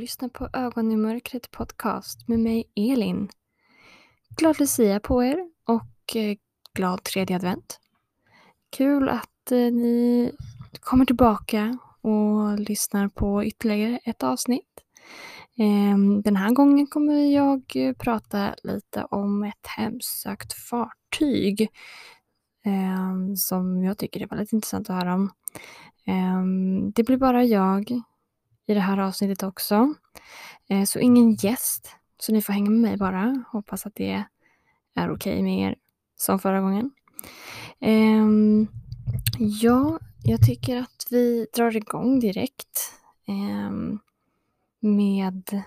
Lyssnar på Ögon i mörkret podcast med mig Elin. Glad Lucia på er och eh, glad tredje advent. Kul att eh, ni kommer tillbaka och lyssnar på ytterligare ett avsnitt. Ehm, den här gången kommer jag eh, prata lite om ett hemsökt fartyg ehm, som jag tycker är väldigt intressant att höra om. Ehm, det blir bara jag i det här avsnittet också. Eh, så ingen gäst, så ni får hänga med mig bara. Hoppas att det är okej okay med er som förra gången. Um, ja, jag tycker att vi drar igång direkt um, med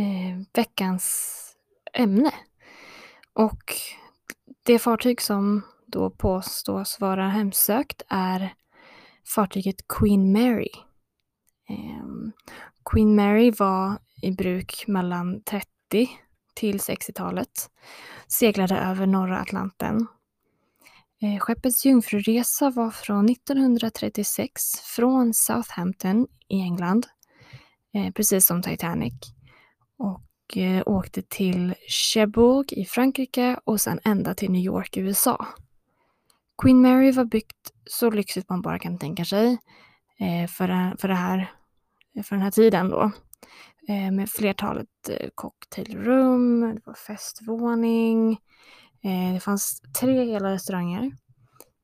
uh, veckans ämne. Och det fartyg som då påstås vara hemsökt är fartyget Queen Mary. Ehm, Queen Mary var i bruk mellan 30 till 60-talet. Seglade över norra Atlanten. Ehm, skeppets jungfruresa var från 1936 från Southampton i England, eh, precis som Titanic. Och eh, åkte till Cherbourg i Frankrike och sen ända till New York i USA. Queen Mary var byggt så lyxigt man bara kan tänka sig Eh, för, för, det här, för den här tiden då. Eh, med flertalet eh, cocktailrum, det var festvåning, eh, det fanns tre hela restauranger.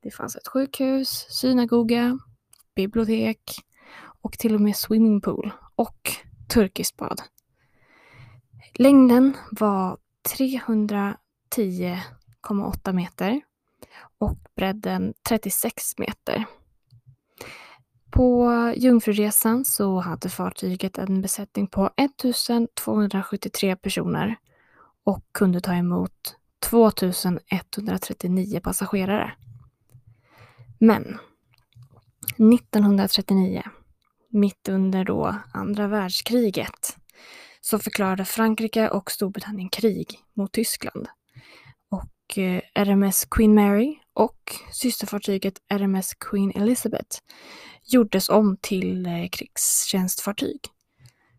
Det fanns ett sjukhus, synagoga, bibliotek och till och med swimmingpool och turkiskt bad. Längden var 310,8 meter och bredden 36 meter. På Jungfruresan så hade fartyget en besättning på 1273 personer och kunde ta emot 2139 passagerare. Men 1939, mitt under då andra världskriget, så förklarade Frankrike och Storbritannien krig mot Tyskland. Och eh, RMS Queen Mary och systerfartyget RMS Queen Elizabeth gjordes om till eh, krigstjänstfartyg.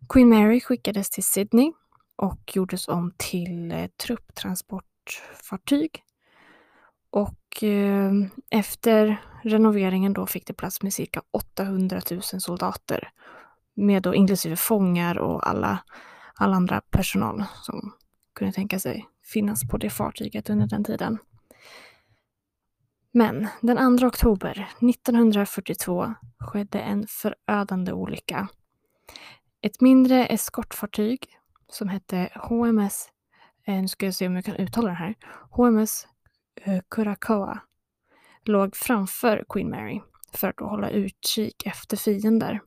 Queen Mary skickades till Sydney och gjordes om till eh, trupptransportfartyg. Och eh, efter renoveringen då fick det plats med cirka 800 000 soldater. Med då inklusive fångar och alla, alla andra personal som kunde tänka sig finnas på det fartyget under den tiden. Men den 2 oktober 1942 skedde en förödande olycka. Ett mindre eskortfartyg som hette HMS, eh, nu ska jag se om jag kan uttala det här, HMS eh, Curacoa låg framför Queen Mary för att hålla utkik efter fiender.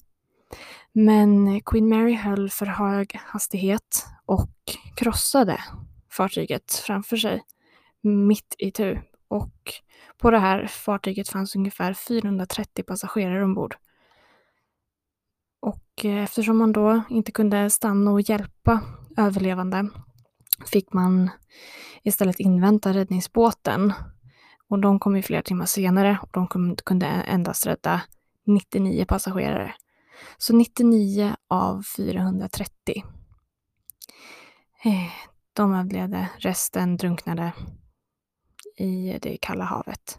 Men Queen Mary höll för hög hastighet och krossade fartyget framför sig mitt i tur och på det här fartyget fanns ungefär 430 passagerare ombord. Och eh, eftersom man då inte kunde stanna och hjälpa överlevande fick man istället invänta räddningsbåten. Och de kom ju flera timmar senare och de kunde endast rädda 99 passagerare. Så 99 av 430. Eh, de överlevde, resten drunknade i det kalla havet.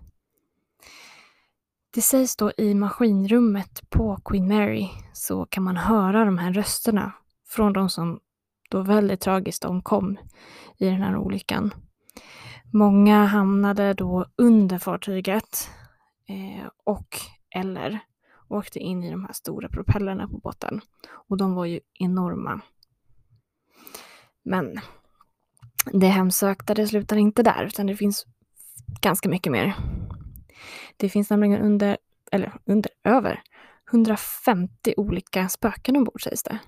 Det sägs då i maskinrummet på Queen Mary så kan man höra de här rösterna från de som då väldigt tragiskt omkom i den här olyckan. Många hamnade då under fartyget eh, och eller åkte in i de här stora propellerna på båten. Och de var ju enorma. Men det hemsökta, det slutar inte där, utan det finns ganska mycket mer. Det finns nämligen under, eller under, över 150 olika spöken ombord sägs det.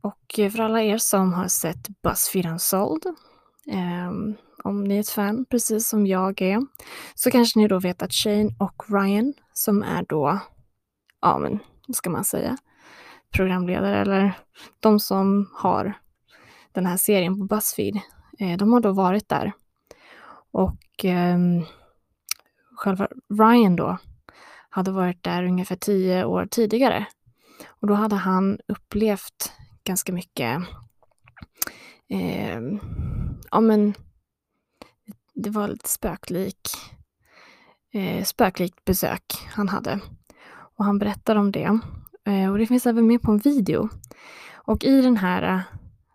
Och eh, för alla er som har sett Buzzfeed Unsold, eh, om ni är ett fan, precis som jag är, så kanske ni då vet att Shane och Ryan, som är då, ja men, vad ska man säga, programledare eller de som har den här serien på Buzzfeed, eh, de har då varit där och eh, själva Ryan då hade varit där ungefär tio år tidigare. Och då hade han upplevt ganska mycket, eh, ja men det var lite spöklik, eh, spöklikt besök han hade. Och han berättar om det. Eh, och det finns även med på en video. Och i den här eh,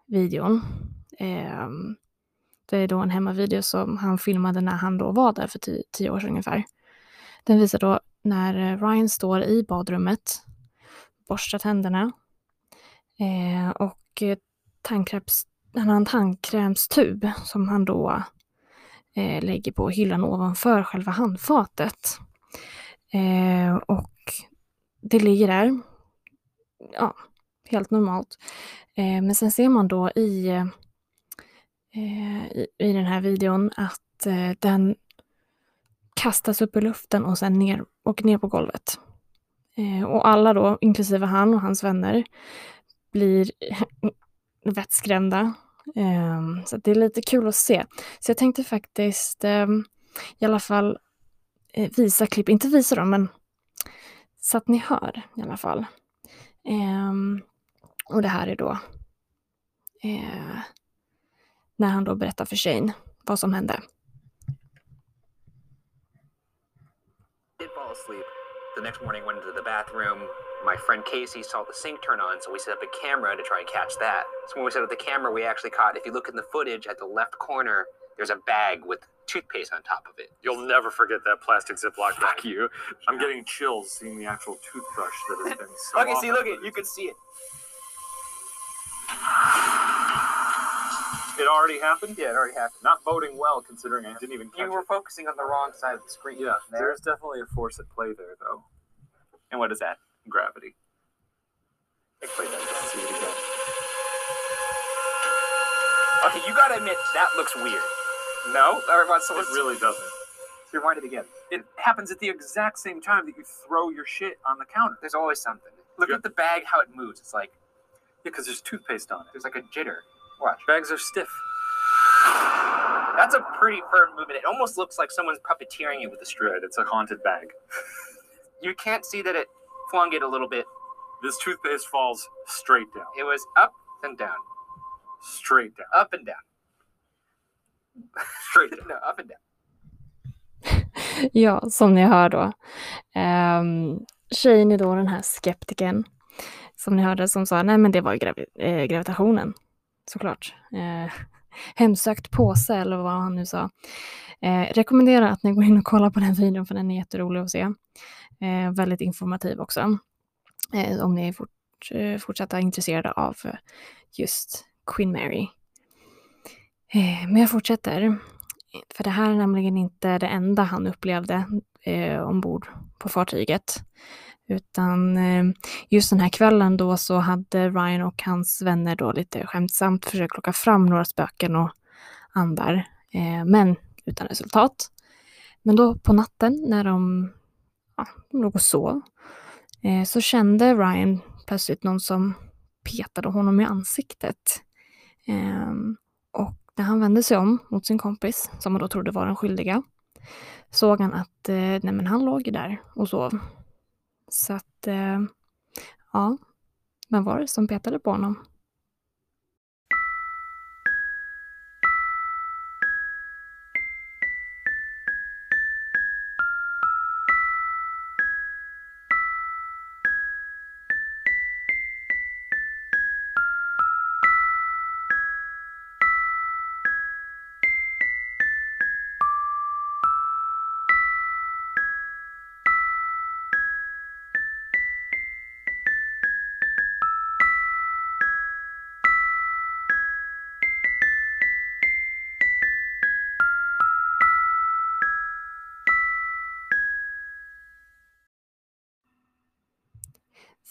videon, eh, det är då en hemmavideo som han filmade när han då var där för tio, tio år sedan ungefär. Den visar då när eh, Ryan står i badrummet, borstar tänderna eh, och eh, tandkräms, han har en tandkrämstub som han då eh, lägger på hyllan ovanför själva handfatet. Eh, och det ligger där, ja, helt normalt. Eh, men sen ser man då i, eh, eh, i, i, den här videon att eh, den kastas upp i luften och sen ner och ner på golvet. Eh, och alla då, inklusive han och hans vänner, blir vettskrämda eh, så det är lite kul att se. Så jag tänkte faktiskt eh, i alla fall eh, visa klipp, inte visa dem, men så att ni hör i alla fall. Och det här är då när han då berättar för Shane vad som hände. The next morning went into the bathroom, my friend Casey saw the sink turn on, so we set up a camera to try and catch that. So when we set up the camera, we actually caught, if you look in the footage at the left corner, there's a bag with toothpaste on top of it. You'll never forget that plastic Ziploc bag. you. I'm getting chills seeing the actual toothbrush that has been so. okay, see, look it. You can see it. It already happened. Yeah, it already happened. Not voting well, considering I didn't even. you were it. focusing on the wrong side of the screen. Yeah, there. there's definitely a force at play there, though. And what is that? gravity. Explain that again. See it again. Okay, you gotta admit that looks weird. No, so it really doesn't. Rewind it again. It happens at the exact same time that you throw your shit on the counter. There's always something. Look at the bag, how it moves. It's like yeah, because there's toothpaste on it. There's like a jitter. Watch. Bags are stiff. That's a pretty firm movement. It almost looks like someone's puppeteering it with a string. Right, it's a haunted bag. you can't see that it flung it a little bit. This toothpaste falls straight down. It was up and down. Straight down. Up and down. Straight down. no, up and down. ja, som ni hör då. Um, tjejen är då den här skeptiken som ni hörde som sa nej men det var gravi äh, gravitationen såklart. Eh, hemsökt påse eller vad han nu sa. Eh, rekommenderar att ni går in och kollar på den videon för den är jätterolig att se. Eh, väldigt informativ också. Eh, om ni är fort, eh, fortsatta intresserade av just Queen Mary. Eh, men jag fortsätter. För det här är nämligen inte det enda han upplevde eh, ombord på fartyget. Utan eh, just den här kvällen då så hade Ryan och hans vänner då lite skämtsamt försökt locka fram några spöken och andar. Eh, men utan resultat. Men då på natten när de ja, låg och sov eh, så kände Ryan plötsligt någon som petade honom i ansiktet. Ehm, och när han vände sig om mot sin kompis, som han då trodde var den skyldiga, såg han att nej men han låg där och sov. Så att, eh, ja, vem var det som petade på honom?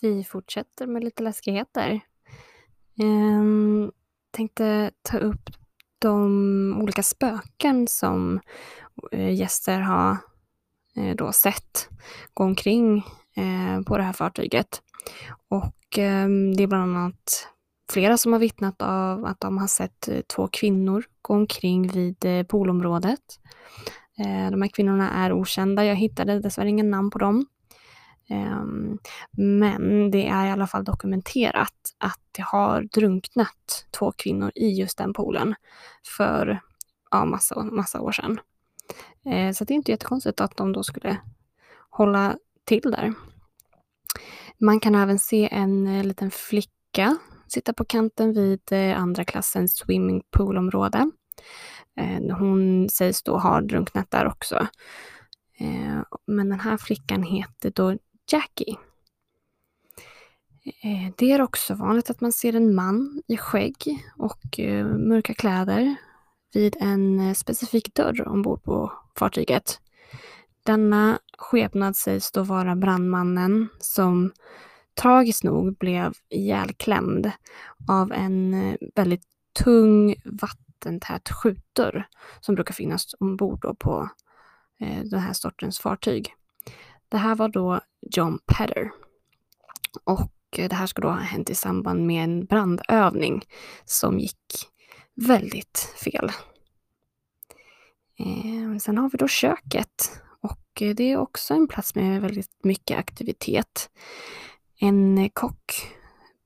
Vi fortsätter med lite läskigheter. Um, tänkte ta upp de olika spöken som uh, gäster har uh, då sett gå omkring uh, på det här fartyget. Och um, det är bland annat flera som har vittnat av att de har sett två kvinnor gå omkring vid poolområdet. De här kvinnorna är okända. Jag hittade dessvärre ingen namn på dem. Ehm, men det är i alla fall dokumenterat att det har drunknat två kvinnor i just den poolen för ja, massa, massa år sedan. Ehm, så det är inte jättekonstigt att de då skulle hålla till där. Man kan även se en eh, liten flicka sitta på kanten vid eh, andra klassens swimmingpoolområde. Ehm, hon sägs då ha drunknat där också. Men den här flickan heter då Jackie. Eh, det är också vanligt att man ser en man i skägg och eh, mörka kläder vid en eh, specifik dörr ombord på fartyget. Denna skepnad sägs då vara brandmannen som tragiskt nog blev ihjälklämd av en väldigt tung vattentät skjutdörr som brukar finnas ombord på den här sortens fartyg. Det här var då John Petter. Och eh, det här ska då ha hänt i samband med en brandövning som gick väldigt fel. Eh, sen har vi då köket och eh, det är också en plats med väldigt mycket aktivitet. En eh, kock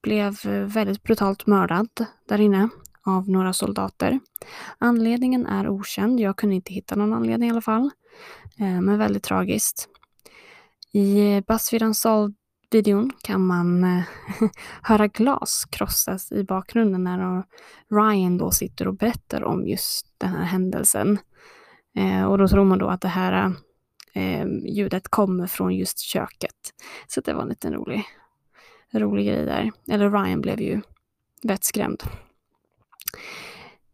blev väldigt brutalt mördad där inne av några soldater. Anledningen är okänd. Jag kunde inte hitta någon anledning i alla fall. Men väldigt tragiskt. I eh, Buzzfeed videon kan man eh, höra glas krossas i bakgrunden när Ryan då sitter och berättar om just den här händelsen. Eh, och då tror man då att det här ljudet kommer från just köket. Så det var en liten rolig, rolig grej där. Eller Ryan blev ju vettskrämd.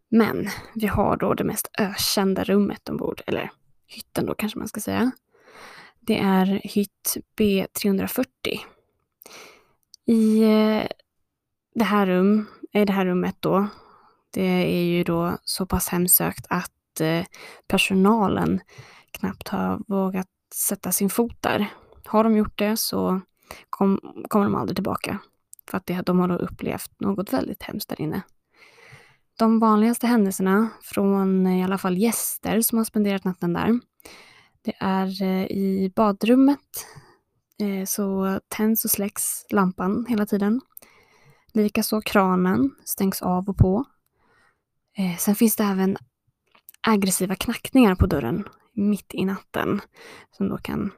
Men vi har då det mest ökända rummet ombord, eller hytten då kanske man ska säga. Det är hytt B340. I eh, det här, rum, i det här rummet då, det är ju då så pass hemsökt att eh, personalen knappt har vågat sätta sin fot där. Har de gjort det så kom, kommer de aldrig tillbaka. För att det, de har då upplevt något väldigt hemskt där inne. De vanligaste händelserna från i alla fall gäster som har spenderat natten där. Det är eh, i badrummet eh, så tänds och släcks lampan hela tiden. Likaså kranen stängs av och på. Eh, sen finns det även aggressiva knackningar på dörren mitt i natten. Som då kan,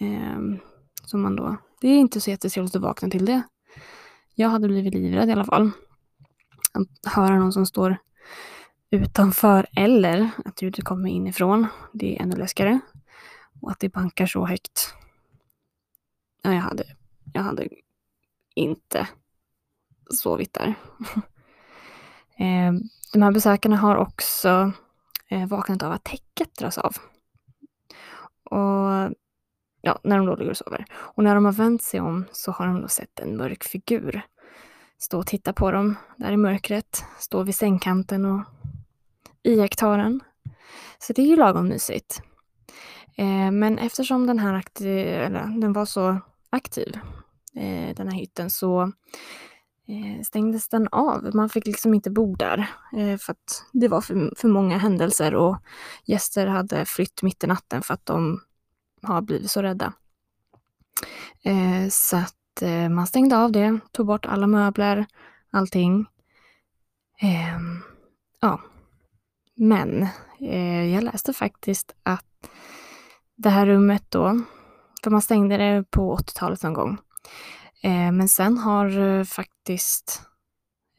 ehm, som man då, det är inte så jättetrevligt att vakna till det. Jag hade blivit livrädd i alla fall. Att höra någon som står utanför eller att ljudet kommer inifrån. Det är ännu läskigare. Och att det bankar så högt. Ja, jag hade, jag hade inte sovit där. Ehm, de här besökarna har också eh, vaknat av att täcket dras av. Och ja, när de då ligger och sover. Och när de har vänt sig om så har de då sett en mörk figur stå och titta på dem där i mörkret, stå vid sängkanten och iaktta den. Så det är ju lagom mysigt. Eh, men eftersom den här aktiv, eller, den var så aktiv, eh, den här hytten, så eh, stängdes den av. Man fick liksom inte bo där eh, för att det var för, för många händelser och gäster hade flytt mitt i natten för att de har blivit så rädda. Eh, så att man stängde av det, tog bort alla möbler, allting. Ehm, ja. Men jag läste faktiskt att det här rummet då, för man stängde det på 80-talet någon gång. Eh, men sen har eh, faktiskt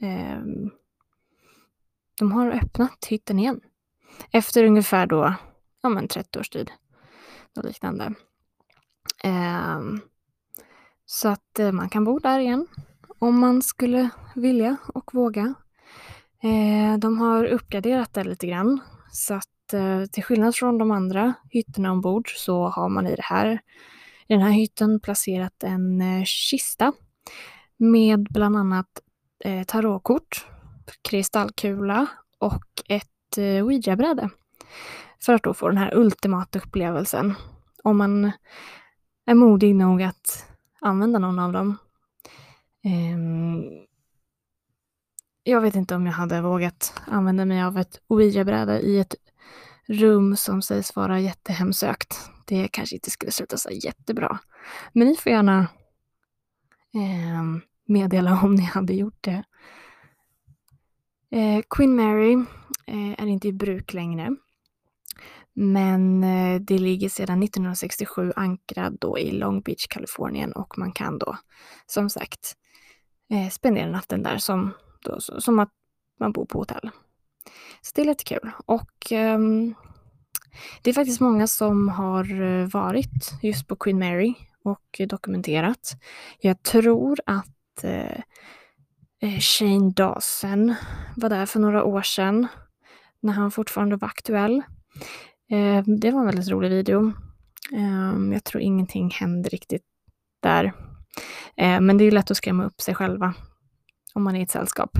eh, de har öppnat hytten igen. Efter ungefär då, ja men 30 års tid. Och liknande. Eh, så att eh, man kan bo där igen om man skulle vilja och våga. Eh, de har uppgraderat det lite grann så att Eh, till skillnad från de andra hytterna ombord så har man i det här i den här hytten placerat en eh, kista med bland annat eh, tarotkort, kristallkula och ett eh, ouija-bräde. För att då få den här ultimata upplevelsen. Om man är modig nog att använda någon av dem. Um, jag vet inte om jag hade vågat använda mig av ett ouija-bräde i ett rum som sägs vara jättehemsökt. det kanske inte skulle sluta så jättebra. Men ni får gärna eh, meddela om ni hade gjort det. Eh, Queen Mary eh, är inte i bruk längre. Men eh, det ligger sedan 1967 ankrad då i Long Beach, Kalifornien och man kan då som sagt eh, spendera natten där som, då, som att man bor på hotell. Så det är lite kul. Och um, det är faktiskt många som har eh, varit just på Queen Mary och dokumenterat. Jag tror att eh, eh, Shane Dawson var där för några år sedan när han fortfarande var aktuell. Eh, det var en väldigt rolig video. Eh, jag tror ingenting hände riktigt där. Ehm, men det är lätt att skrämma upp sig själva om man är i ett sällskap.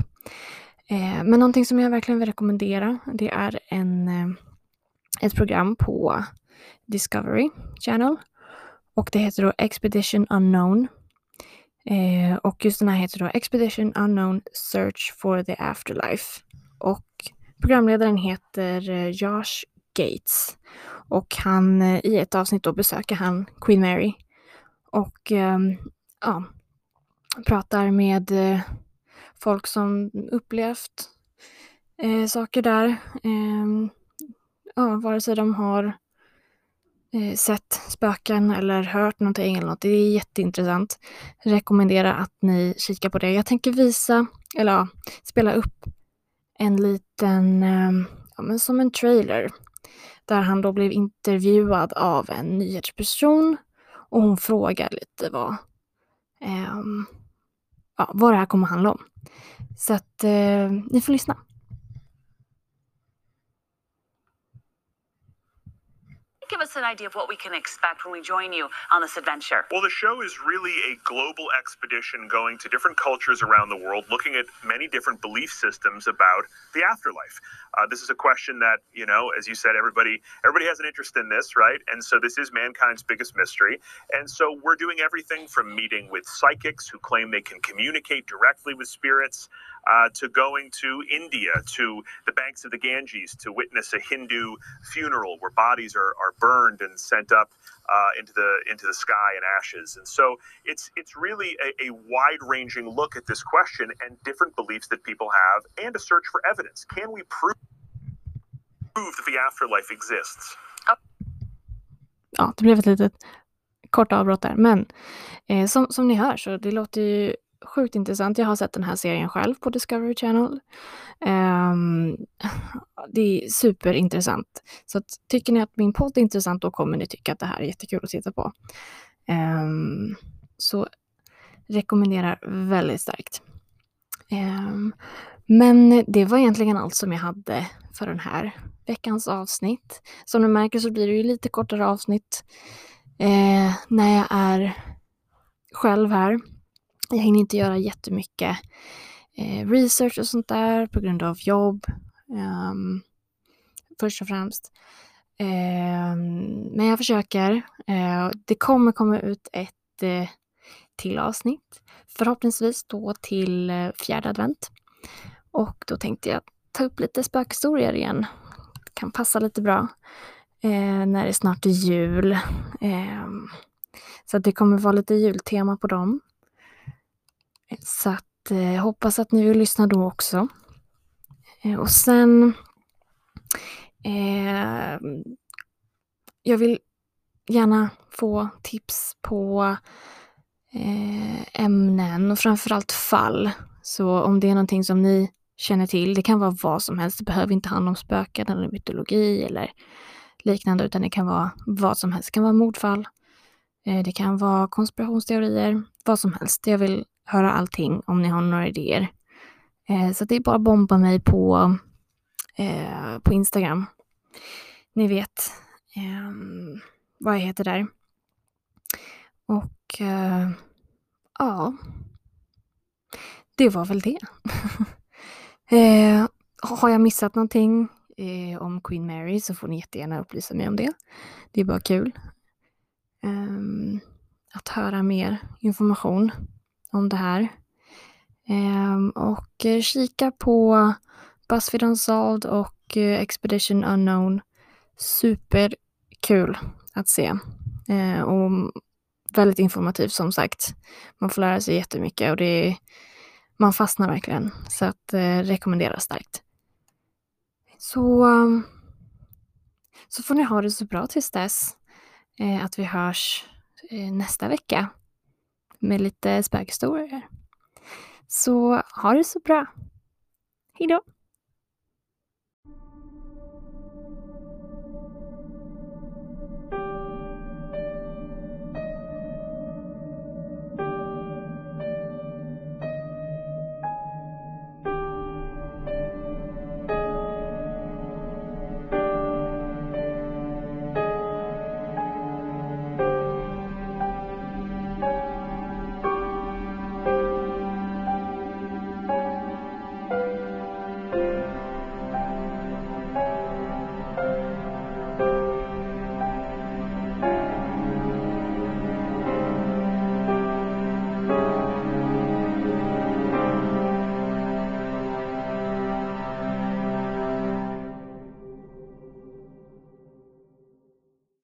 Eh, men någonting som jag verkligen vill rekommendera, det är en, eh, ett program på Discovery Channel. Och det heter då Expedition Unknown. Eh, och just den här heter då Expedition Unknown Search for the Afterlife. Och programledaren heter eh, Josh Gates. Och han, eh, i ett avsnitt då besöker han Queen Mary. Och eh, ja, pratar med eh, folk som upplevt eh, saker där. Eh, ja, vare sig de har eh, sett spöken eller hört någonting eller något. Det är jätteintressant. Rekommenderar att ni kikar på det. Jag tänker visa, eller ja, spela upp en liten, ehm, ja men som en trailer. Där han då blev intervjuad av en nyhetsperson och hon frågar lite vad, um, ja, vad det här kommer handla om. Så att eh, ni får lyssna. Give us an idea of what we can expect when we join you on this adventure? Well, the show is really a global expedition going to different cultures around the world, looking at many different belief systems about the afterlife. Uh, this is a question that, you know, as you said, everybody everybody has an interest in this, right? And so this is mankind's biggest mystery. And so we're doing everything from meeting with psychics who claim they can communicate directly with spirits uh, to going to India, to the banks of the Ganges to witness a Hindu funeral where bodies are, are burned and sent up uh, into the into the sky in ashes. And so it's it's really a, a wide-ranging look at this question and different beliefs that people have, and a search for evidence. Can we prove prove that the afterlife exists? Ja, det blev ett litet kort avbrott där, men eh, som, som ni hör så det låter ju sjukt intressant. Jag har sett den här serien själv på Discovery Channel. Um, det är superintressant. Så att, tycker ni att min podd är intressant då kommer ni tycka att det här är jättekul att titta på. Um, så rekommenderar väldigt starkt. Um, men det var egentligen allt som jag hade för den här veckans avsnitt. Som ni märker så blir det ju lite kortare avsnitt eh, när jag är själv här. Jag hinner inte göra jättemycket eh, research och sånt där på grund av jobb. Um, först och främst. Um, men jag försöker. Uh, det kommer komma ut ett uh, till avsnitt. Förhoppningsvis då till uh, fjärde advent. Och då tänkte jag ta upp lite spökhistorier igen. Det kan passa lite bra när det snart är jul. Ehm, så det kommer vara lite jultema på dem. Så att eh, hoppas att ni vill lyssna då också. Eh, och sen eh, jag vill gärna få tips på eh, ämnen och framförallt fall. Så om det är någonting som ni känner till, det kan vara vad som helst, det behöver inte handla om spöken eller mytologi eller liknande, utan det kan vara vad som helst. Det kan vara mordfall, eh, det kan vara konspirationsteorier, vad som helst. Jag vill höra allting om ni har några idéer. Eh, så det är bara att bomba mig på, eh, på Instagram. Ni vet eh, vad jag heter där. Och eh, ja, det var väl det. Eh, har jag missat någonting eh, om Queen Mary så får ni jättegärna upplysa mig om det. Det är bara kul ehm, att höra mer information om det här. Ehm, och eh, kika på Buzzfeed Unsolved och eh, Expedition Unknown. Superkul att se. Ehm, och väldigt informativt som sagt. Man får lära sig jättemycket och det är, man fastnar verkligen. Så att eh, rekommenderar starkt. Så, ehm, så får ni ha det så bra tills dess. Eh, att vi hörs eh, nästa vecka med lite spökhistorier. Så ha det så bra. Hejdå!